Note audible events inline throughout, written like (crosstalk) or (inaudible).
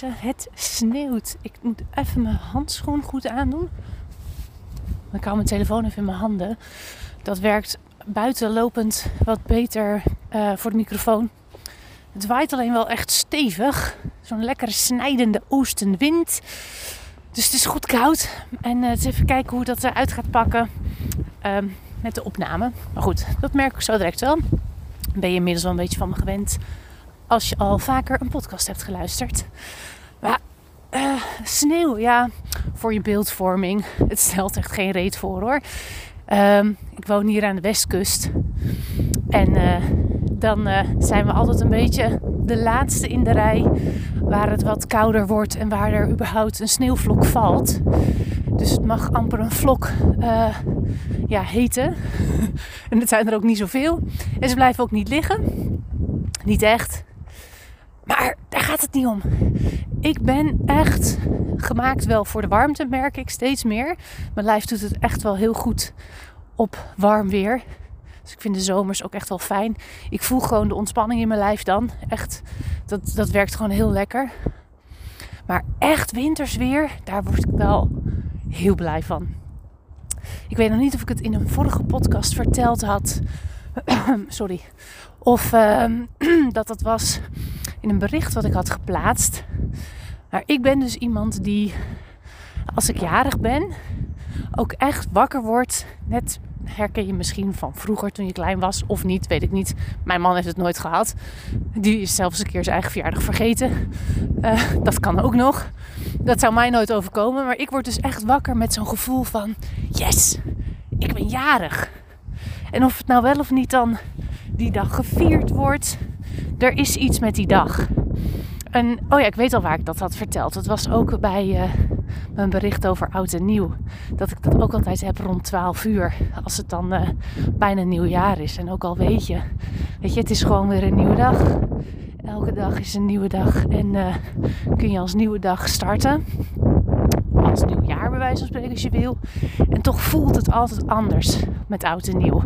het sneeuwt. Ik moet even mijn handschoen goed aandoen. Ik hou mijn telefoon even in mijn handen. Dat werkt buitenlopend wat beter uh, voor de microfoon. Het waait alleen wel echt stevig. Zo'n lekkere snijdende oostenwind. Dus het is goed koud. En eens even kijken hoe dat eruit gaat pakken uh, met de opname. Maar goed, dat merk ik zo direct wel. Ben je inmiddels wel een beetje van me gewend als je al vaker een podcast hebt geluisterd. Maar uh, sneeuw, ja, voor je beeldvorming. (laughs) Het stelt echt geen reet voor hoor. Um, ik woon hier aan de westkust. En uh, dan uh, zijn we altijd een beetje de laatste in de rij waar het wat kouder wordt en waar er überhaupt een sneeuwvlok valt. Dus het mag amper een vlok ja, heten. (laughs) en het zijn er ook niet zoveel. En ze blijven ook niet liggen. Niet echt. Maar daar gaat het niet om. Ik ben echt gemaakt wel voor de warmte, merk ik steeds meer. Mijn lijf doet het echt wel heel goed op warm weer. Dus ik vind de zomers ook echt wel fijn. Ik voel gewoon de ontspanning in mijn lijf dan. Echt, dat, dat werkt gewoon heel lekker. Maar echt winters weer, daar word ik wel heel blij van. Ik weet nog niet of ik het in een vorige podcast verteld had. (clears throat) Sorry. Of uh, (clears throat) dat dat was in een bericht wat ik had geplaatst. Maar ik ben dus iemand die, als ik jarig ben, ook echt wakker wordt. Net herken je misschien van vroeger toen je klein was, of niet, weet ik niet. Mijn man heeft het nooit gehad. Die is zelfs een keer zijn eigen verjaardag vergeten. Uh, dat kan ook nog. Dat zou mij nooit overkomen. Maar ik word dus echt wakker met zo'n gevoel van: yes, ik ben jarig. En of het nou wel of niet dan die dag gevierd wordt, er is iets met die dag. En oh ja, ik weet al waar ik dat had verteld. Het was ook bij uh, mijn bericht over oud en nieuw. Dat ik dat ook altijd heb rond 12 uur. Als het dan uh, bijna nieuwjaar is. En ook al weet je, weet je, het is gewoon weer een nieuwe dag. Elke dag is een nieuwe dag. En uh, kun je als nieuwe dag starten. Als nieuwjaar bij wijze van als je wil. En toch voelt het altijd anders met oud en nieuw.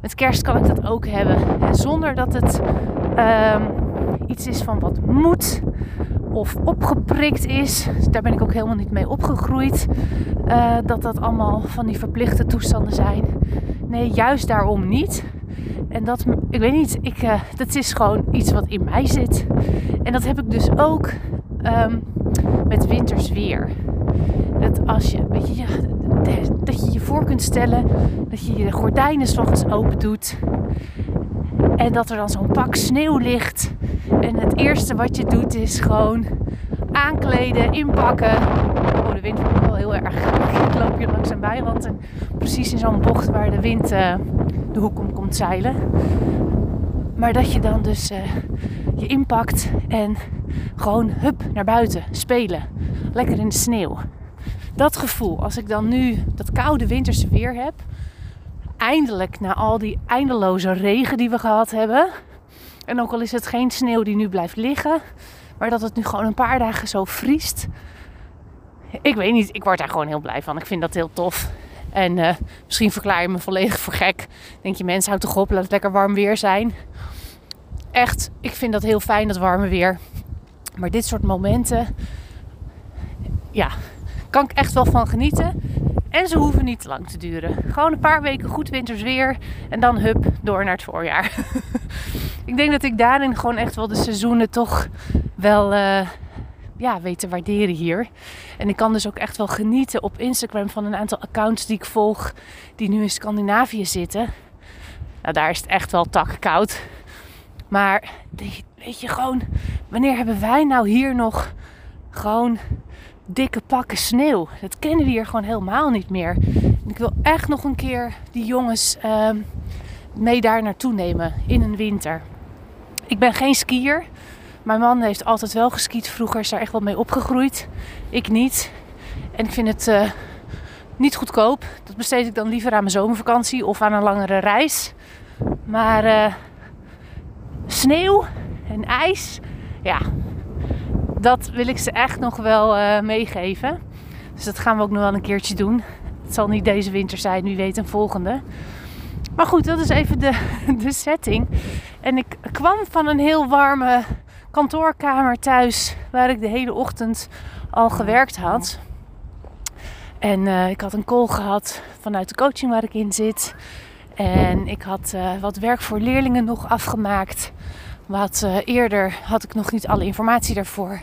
Met kerst kan ik dat ook hebben. En zonder dat het um, iets is van wat moet of opgeprikt is. Daar ben ik ook helemaal niet mee opgegroeid. Uh, dat dat allemaal van die verplichte toestanden zijn. Nee, juist daarom niet. En dat, ik weet niet, ik, uh, dat is gewoon iets wat in mij zit. En dat heb ik dus ook um, met winters weer. Dat als je, weet je, dat je je voor kunt stellen dat je je gordijnen s ochtends open doet. En dat er dan zo'n pak sneeuw ligt. En het eerste wat je doet is gewoon aankleden, inpakken. Oh, de wind wordt wel heel erg. Ik loop hier langs een bijwand en precies in zo'n bocht waar de wind uh, de hoek om komt zeilen. Maar dat je dan dus uh, je inpakt en gewoon hup naar buiten spelen. Lekker in de sneeuw. Dat gevoel, als ik dan nu dat koude winterse weer heb, eindelijk na al die eindeloze regen die we gehad hebben. En ook al is het geen sneeuw die nu blijft liggen, maar dat het nu gewoon een paar dagen zo vriest. Ik weet niet, ik word daar gewoon heel blij van. Ik vind dat heel tof. En uh, misschien verklaar je me volledig voor gek. Denk je, mensen, houd toch op, laat het lekker warm weer zijn. Echt, ik vind dat heel fijn, dat warme weer. Maar dit soort momenten, ja, kan ik echt wel van genieten. En ze hoeven niet lang te duren. Gewoon een paar weken goed winters weer. En dan hup, door naar het voorjaar. (laughs) ik denk dat ik daarin gewoon echt wel de seizoenen toch wel uh, ja, weet te waarderen hier. En ik kan dus ook echt wel genieten op Instagram van een aantal accounts die ik volg. Die nu in Scandinavië zitten. Nou, daar is het echt wel takkoud. Maar weet je gewoon, wanneer hebben wij nou hier nog gewoon dikke pakken sneeuw. Dat kennen we hier gewoon helemaal niet meer. ik wil echt nog een keer die jongens uh, mee daar naartoe nemen in een winter. Ik ben geen skier. Mijn man heeft altijd wel geskiet. Vroeger is daar echt wel mee opgegroeid. Ik niet. En ik vind het uh, niet goedkoop. Dat besteed ik dan liever aan mijn zomervakantie of aan een langere reis. Maar uh, sneeuw en ijs, ja, dat wil ik ze echt nog wel uh, meegeven. Dus dat gaan we ook nog wel een keertje doen. Het zal niet deze winter zijn, wie weet een volgende. Maar goed, dat is even de, (laughs) de setting. En ik kwam van een heel warme kantoorkamer thuis waar ik de hele ochtend al gewerkt had. En uh, ik had een call gehad vanuit de coaching waar ik in zit. En ik had uh, wat werk voor leerlingen nog afgemaakt. Wat uh, eerder had ik nog niet alle informatie daarvoor.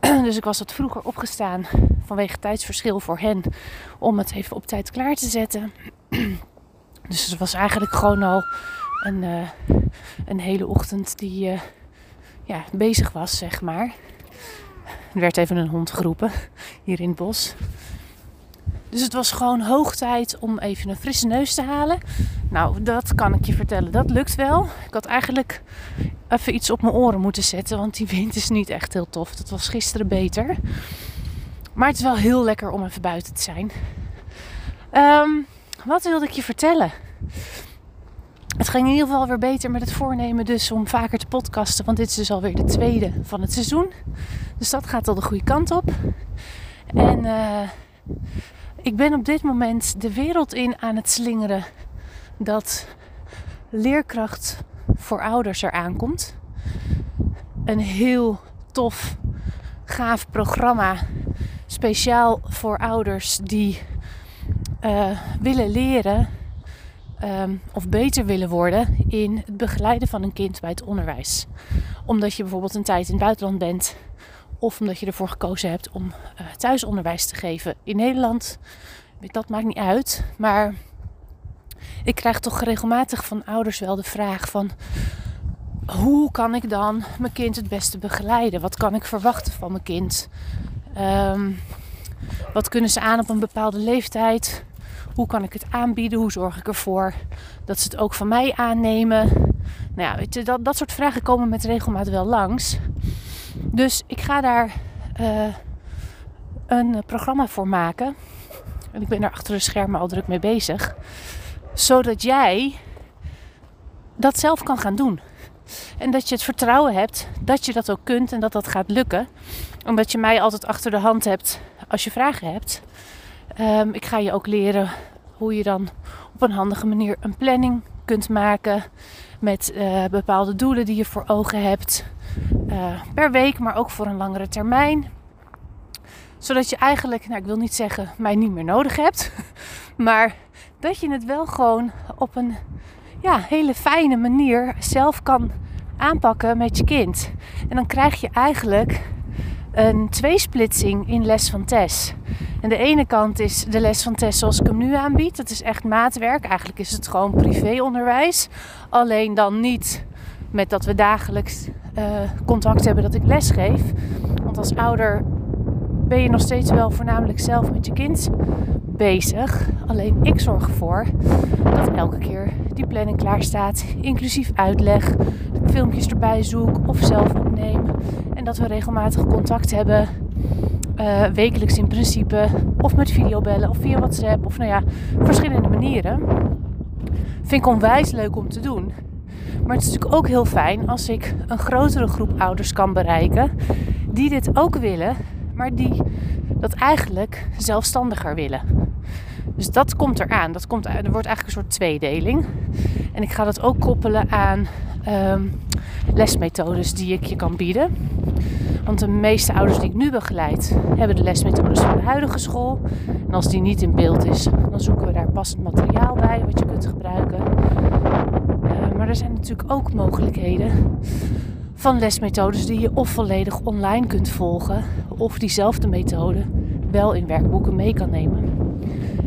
(clears throat) dus ik was wat vroeger opgestaan vanwege tijdsverschil voor hen om het even op tijd klaar te zetten. (clears throat) dus het was eigenlijk gewoon al een, uh, een hele ochtend die uh, ja, bezig was, zeg maar. Er werd even een hond geroepen hier in het bos. Dus het was gewoon hoog tijd om even een frisse neus te halen. Nou, dat kan ik je vertellen. Dat lukt wel. Ik had eigenlijk even iets op mijn oren moeten zetten. Want die wind is niet echt heel tof. Dat was gisteren beter. Maar het is wel heel lekker om even buiten te zijn. Um, wat wilde ik je vertellen? Het ging in ieder geval weer beter met het voornemen dus om vaker te podcasten. Want dit is dus alweer de tweede van het seizoen. Dus dat gaat al de goede kant op. En uh, ik ben op dit moment de wereld in aan het slingeren dat leerkracht voor ouders eraan komt. Een heel tof, gaaf programma. Speciaal voor ouders die uh, willen leren um, of beter willen worden in het begeleiden van een kind bij het onderwijs. Omdat je bijvoorbeeld een tijd in het buitenland bent of omdat je ervoor gekozen hebt om uh, thuisonderwijs te geven in Nederland. Dat maakt niet uit. Maar ik krijg toch regelmatig van ouders wel de vraag van... Hoe kan ik dan mijn kind het beste begeleiden? Wat kan ik verwachten van mijn kind? Um, wat kunnen ze aan op een bepaalde leeftijd? Hoe kan ik het aanbieden? Hoe zorg ik ervoor dat ze het ook van mij aannemen? Nou ja, dat, dat soort vragen komen met regelmaat wel langs. Dus ik ga daar uh, een programma voor maken. En ik ben daar achter de schermen al druk mee bezig. Zodat jij dat zelf kan gaan doen. En dat je het vertrouwen hebt dat je dat ook kunt en dat dat gaat lukken. Omdat je mij altijd achter de hand hebt als je vragen hebt. Um, ik ga je ook leren hoe je dan op een handige manier een planning kunt maken. Met uh, bepaalde doelen die je voor ogen hebt. Uh, per week, maar ook voor een langere termijn. Zodat je eigenlijk, nou ik wil niet zeggen mij niet meer nodig hebt. (laughs) Maar dat je het wel gewoon op een ja, hele fijne manier zelf kan aanpakken met je kind. En dan krijg je eigenlijk een tweesplitsing in les van Tess. En de ene kant is de les van Tess zoals ik hem nu aanbied. Dat is echt maatwerk. Eigenlijk is het gewoon privéonderwijs. Alleen dan niet met dat we dagelijks contact hebben dat ik les geef. Want als ouder ben je nog steeds wel voornamelijk zelf met je kind bezig. Alleen ik zorg ervoor dat elke keer die planning klaar staat, inclusief uitleg, filmpjes erbij zoek of zelf opneem. En dat we regelmatig contact hebben, uh, wekelijks in principe, of met videobellen of via WhatsApp of nou ja, verschillende manieren. Vind ik onwijs leuk om te doen. Maar het is natuurlijk ook heel fijn als ik een grotere groep ouders kan bereiken die dit ook willen, maar die dat eigenlijk zelfstandiger willen. Dus dat komt eraan. Dat komt, er wordt eigenlijk een soort tweedeling. En ik ga dat ook koppelen aan um, lesmethodes die ik je kan bieden. Want de meeste ouders die ik nu begeleid hebben de lesmethodes van de huidige school. En als die niet in beeld is, dan zoeken we daar passend materiaal bij wat je kunt gebruiken. Er zijn natuurlijk ook mogelijkheden van lesmethodes die je of volledig online kunt volgen, of diezelfde methode wel in werkboeken mee kan nemen.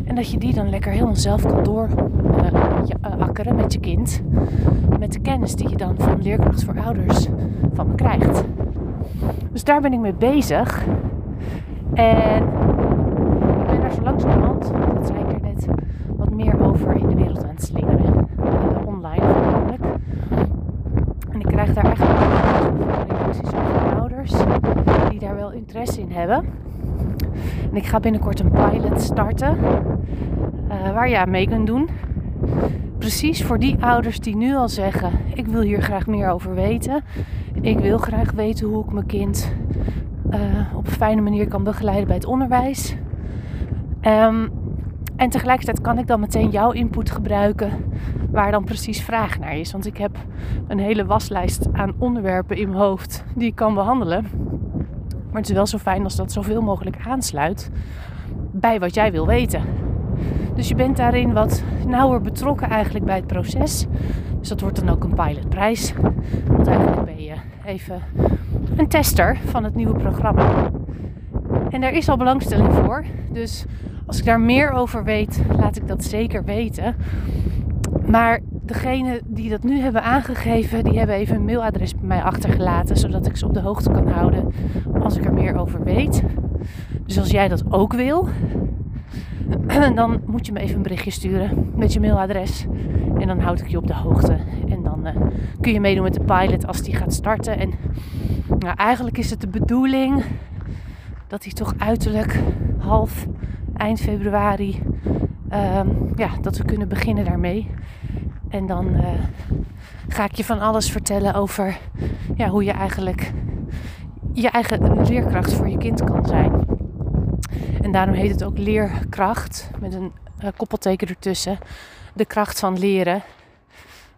En dat je die dan lekker helemaal zelf kan doorakkeren uh, met je kind. Met de kennis die je dan van leerkracht voor ouders van me krijgt. Dus daar ben ik mee bezig. En ik ben daar zo langzamerhand, dat zei ik er net, wat meer over in de wereld aan het slingeren. Uh, online voornamelijk. En ik krijg daar echt reacties van ouders die daar wel interesse in hebben. En ik ga binnenkort een pilot starten uh, waar je aan mee kunt doen. Precies voor die ouders die nu al zeggen: Ik wil hier graag meer over weten. Ik wil graag weten hoe ik mijn kind uh, op een fijne manier kan begeleiden bij het onderwijs. Um, en tegelijkertijd kan ik dan meteen jouw input gebruiken waar dan precies vraag naar is. Want ik heb een hele waslijst aan onderwerpen in mijn hoofd die ik kan behandelen. Maar het is wel zo fijn als dat zoveel mogelijk aansluit bij wat jij wil weten. Dus je bent daarin wat nauwer betrokken eigenlijk bij het proces. Dus dat wordt dan ook een pilotprijs. Want eigenlijk ben je even een tester van het nieuwe programma. En daar is al belangstelling voor. Dus als ik daar meer over weet, laat ik dat zeker weten. Maar degene die dat nu hebben aangegeven, die hebben even een mailadres bij mij achtergelaten, zodat ik ze op de hoogte kan houden als ik er meer over weet. Dus als jij dat ook wil, (clears throat) dan moet je me even een berichtje sturen met je mailadres. En dan houd ik je op de hoogte. En dan uh, kun je meedoen met de pilot als die gaat starten. En nou, eigenlijk is het de bedoeling dat hij toch uiterlijk half eind februari, um, ja, dat we kunnen beginnen daarmee. En dan uh, ga ik je van alles vertellen over ja, hoe je eigenlijk je eigen leerkracht voor je kind kan zijn. En daarom heet het ook leerkracht met een uh, koppelteken ertussen. De kracht van leren.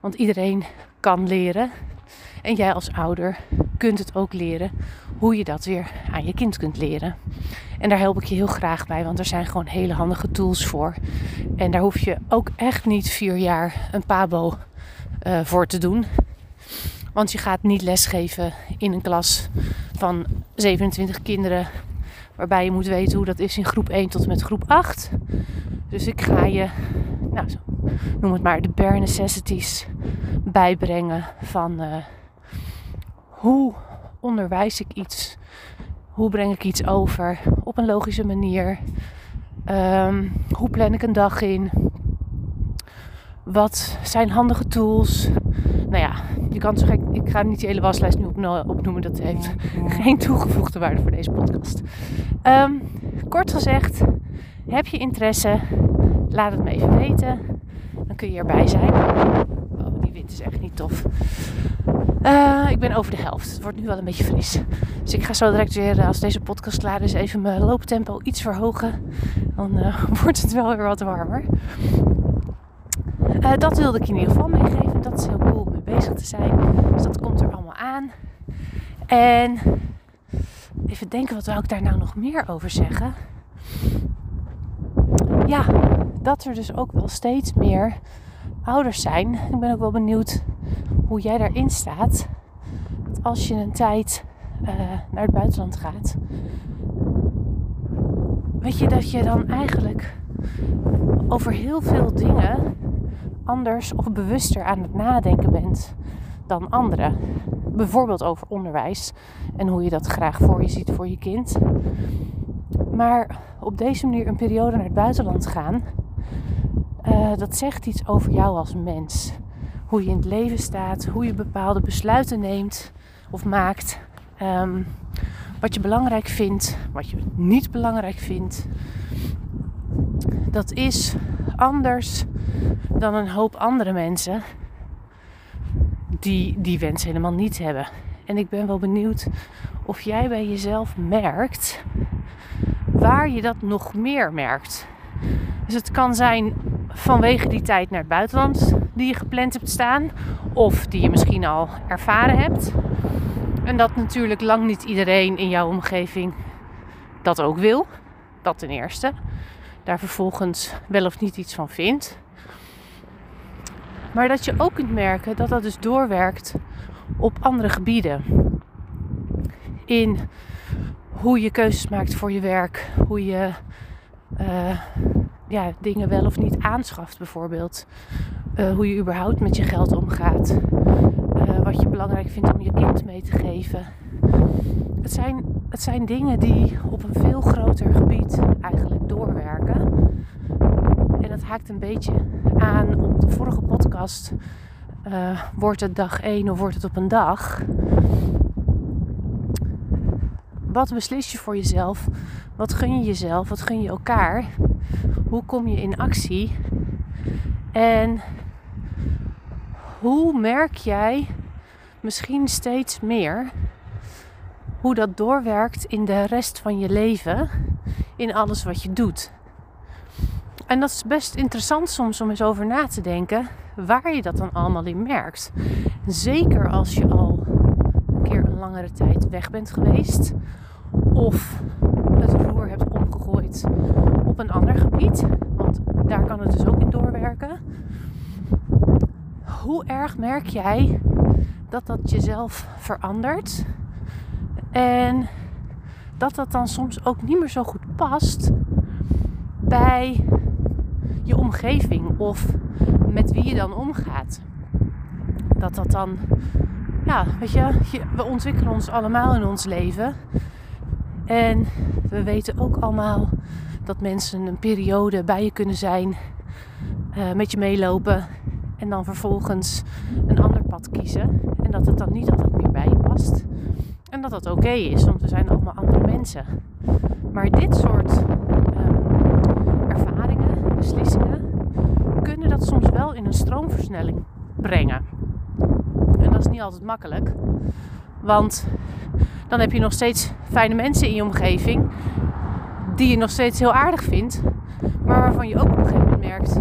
Want iedereen kan leren. En jij als ouder kunt het ook leren hoe je dat weer aan je kind kunt leren. En daar help ik je heel graag bij, want er zijn gewoon hele handige tools voor. En daar hoef je ook echt niet vier jaar een PABO uh, voor te doen. Want je gaat niet lesgeven in een klas van 27 kinderen, waarbij je moet weten hoe dat is in groep 1 tot en met groep 8. Dus ik ga je, nou, noem het maar, de bare necessities bijbrengen van uh, hoe onderwijs ik iets? Hoe breng ik iets over op een logische manier? Um, hoe plan ik een dag in? Wat zijn handige tools? Nou ja, je kan zo gek, ik ga niet die hele waslijst nu opnoemen. Dat heeft (laughs) geen toegevoegde waarde voor deze podcast. Um, kort gezegd, heb je interesse? Laat het me even weten. Dan kun je erbij zijn. Oh, die wind is echt niet tof. Uh, ik ben over de helft. Het wordt nu wel een beetje fris. Dus ik ga zo direct weer, eh, als deze podcast klaar is, even mijn looptempo iets verhogen. Dan uh, (laughs) wordt het wel weer wat warmer. Dat wilde ik in ieder geval meegeven. Dat is heel cool om mee bezig te zijn. Dus dat komt er allemaal aan. En even denken, wat wou ik daar nou nog meer over zeggen? Ja, dat er dus ook wel steeds meer ouders zijn. Ik ben ook wel benieuwd hoe jij daarin staat. Dat als je een tijd uh, naar het buitenland gaat, weet je dat je dan eigenlijk over heel veel dingen anders of bewuster aan het nadenken bent dan anderen. Bijvoorbeeld over onderwijs en hoe je dat graag voor je ziet voor je kind. Maar op deze manier een periode naar het buitenland gaan, uh, dat zegt iets over jou als mens hoe je in het leven staat, hoe je bepaalde besluiten neemt of maakt. Um, wat je belangrijk vindt, wat je niet belangrijk vindt. Dat is anders dan een hoop andere mensen die die wens helemaal niet hebben. En ik ben wel benieuwd of jij bij jezelf merkt waar je dat nog meer merkt. Dus het kan zijn vanwege die tijd naar het buitenland die je gepland hebt staan. Of die je misschien al ervaren hebt. En dat natuurlijk lang niet iedereen in jouw omgeving dat ook wil. Dat ten eerste. Daar vervolgens wel of niet iets van vindt. Maar dat je ook kunt merken dat dat dus doorwerkt op andere gebieden. In hoe je keuzes maakt voor je werk. Hoe je uh, ja, dingen wel of niet aanschaft bijvoorbeeld. Uh, hoe je überhaupt met je geld omgaat. Uh, wat je belangrijk vindt om je kind mee te geven. Het zijn, het zijn dingen die op een veel groter gebied eigenlijk doorwerken. En dat haakt een beetje aan op de vorige podcast. Uh, wordt het dag 1 of wordt het op een dag? Wat beslis je voor jezelf? Wat gun je jezelf? Wat gun je elkaar? Hoe kom je in actie? En hoe merk jij misschien steeds meer hoe dat doorwerkt in de rest van je leven, in alles wat je doet? En dat is best interessant soms om eens over na te denken waar je dat dan allemaal in merkt. Zeker als je al een keer een langere tijd weg bent geweest of het roer hebt omgegooid op een ander gebied, want daar kan het dus ook in doorwerken. Hoe erg merk jij dat dat jezelf verandert en dat dat dan soms ook niet meer zo goed past bij je omgeving of met wie je dan omgaat. Dat dat dan, ja, weet je, we ontwikkelen ons allemaal in ons leven. En we weten ook allemaal dat mensen een periode bij je kunnen zijn, uh, met je meelopen en dan vervolgens een ander pad kiezen. En dat het dan niet altijd meer bij je past. En dat dat oké is, want we zijn allemaal andere mensen. Maar dit soort um, ervaringen, beslissingen, kunnen dat soms wel in een stroomversnelling brengen. En dat is niet altijd makkelijk. Want dan heb je nog steeds fijne mensen in je omgeving die je nog steeds heel aardig vindt, maar waarvan je ook op een gegeven moment merkt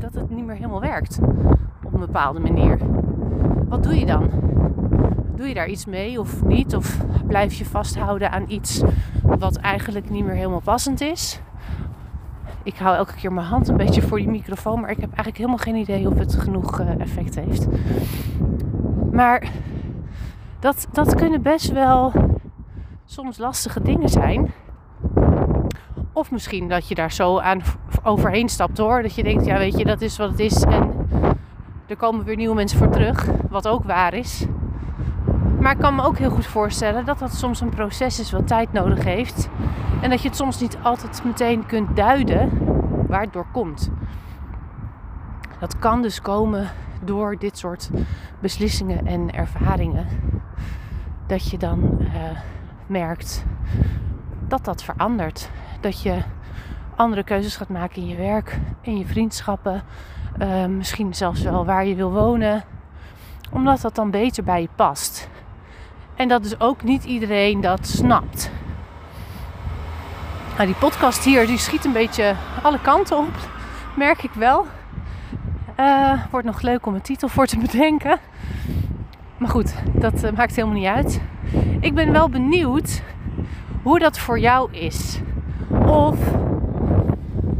dat het niet meer helemaal werkt op een bepaalde manier. Wat doe je dan? Doe je daar iets mee of niet? Of blijf je vasthouden aan iets wat eigenlijk niet meer helemaal passend is? Ik hou elke keer mijn hand een beetje voor die microfoon, maar ik heb eigenlijk helemaal geen idee of het genoeg eh, effect heeft. Maar dat, dat kunnen best wel soms lastige dingen zijn. Of misschien dat je daar zo aan overheen stapt hoor. Dat je denkt, ja weet je, dat is wat het is. En er komen weer nieuwe mensen voor terug. Wat ook waar is. Maar ik kan me ook heel goed voorstellen dat dat soms een proces is wat tijd nodig heeft. En dat je het soms niet altijd meteen kunt duiden waar het door komt. Dat kan dus komen door dit soort beslissingen en ervaringen. Dat je dan uh, merkt dat dat verandert. Dat je andere keuzes gaat maken in je werk, in je vriendschappen, uh, misschien zelfs wel waar je wil wonen, omdat dat dan beter bij je past. En dat is ook niet iedereen dat snapt. Nou, die podcast hier die schiet een beetje alle kanten op, merk ik wel. Uh, wordt nog leuk om een titel voor te bedenken. Maar goed, dat uh, maakt helemaal niet uit. Ik ben wel benieuwd hoe dat voor jou is. Of,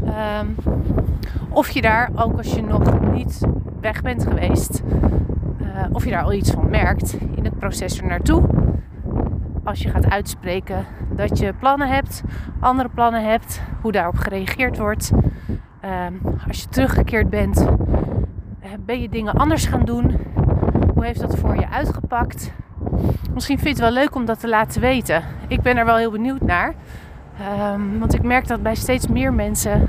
um, of je daar, ook als je nog niet weg bent geweest, uh, of je daar al iets van merkt in het proces er naartoe. Als je gaat uitspreken dat je plannen hebt, andere plannen hebt, hoe daarop gereageerd wordt. Um, als je teruggekeerd bent, eh, ben je dingen anders gaan doen? Hoe heeft dat voor je uitgepakt? Misschien vind je het wel leuk om dat te laten weten. Ik ben er wel heel benieuwd naar. Um, want ik merk dat bij steeds meer mensen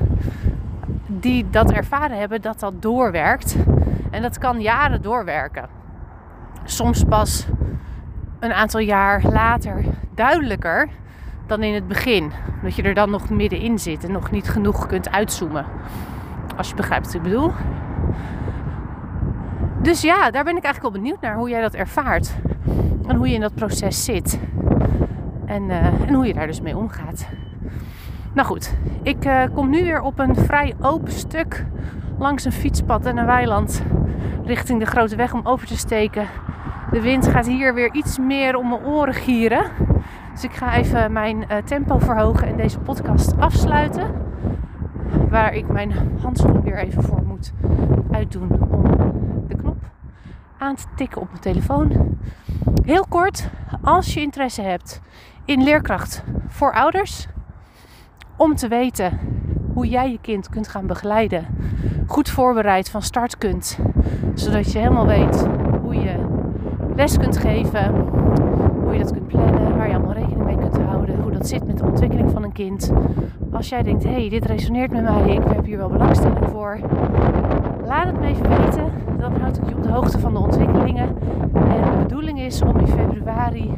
die dat ervaren hebben, dat dat doorwerkt. En dat kan jaren doorwerken. Soms pas een aantal jaar later duidelijker dan in het begin. Omdat je er dan nog middenin zit en nog niet genoeg kunt uitzoomen. Als je begrijpt wat ik bedoel. Dus ja, daar ben ik eigenlijk wel benieuwd naar hoe jij dat ervaart. Hoe je in dat proces zit. En, uh, en hoe je daar dus mee omgaat. Nou goed, ik uh, kom nu weer op een vrij open stuk langs een fietspad en een weiland richting de grote weg om over te steken. De wind gaat hier weer iets meer om mijn oren gieren. Dus ik ga even mijn uh, tempo verhogen en deze podcast afsluiten. Waar ik mijn handschoen weer even voor moet uitdoen om aan te tikken op mijn telefoon. Heel kort, als je interesse hebt in leerkracht voor ouders, om te weten hoe jij je kind kunt gaan begeleiden, goed voorbereid van start kunt, zodat je helemaal weet hoe je les kunt geven, hoe je dat kunt plannen, waar je allemaal rekening mee kunt houden, hoe dat zit met de ontwikkeling van een kind. Als jij denkt, hé, hey, dit resoneert met mij, ik heb hier wel belangstelling voor, laat het me even weten. Dan houd ik je op de hoogte van de ontwikkelingen. En de bedoeling is om in februari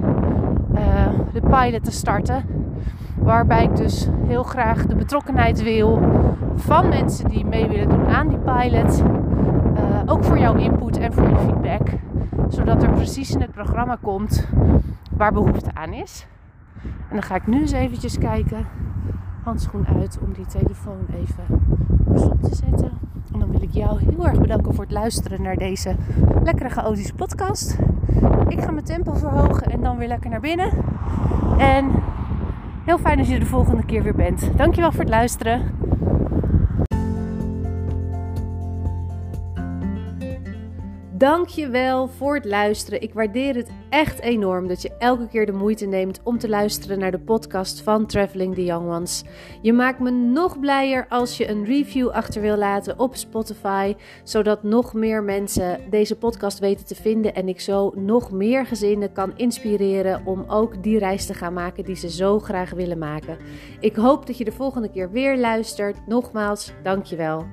uh, de pilot te starten. Waarbij ik dus heel graag de betrokkenheid wil van mensen die mee willen doen aan die pilot. Uh, ook voor jouw input en voor je feedback. Zodat er precies in het programma komt waar behoefte aan is. En dan ga ik nu eens eventjes kijken. Handschoen uit om die telefoon even te zetten. En dan wil ik jou heel erg bedanken voor het luisteren naar deze lekkere chaotische podcast. Ik ga mijn tempo verhogen en dan weer lekker naar binnen. En Heel fijn als je de volgende keer weer bent. Dankjewel voor het luisteren. Dankjewel voor het luisteren. Ik waardeer het echt enorm dat je elke keer de moeite neemt om te luisteren naar de podcast van Traveling the Young Ones. Je maakt me nog blijer als je een review achter wil laten op Spotify, zodat nog meer mensen deze podcast weten te vinden en ik zo nog meer gezinnen kan inspireren om ook die reis te gaan maken die ze zo graag willen maken. Ik hoop dat je de volgende keer weer luistert. Nogmaals, dankjewel.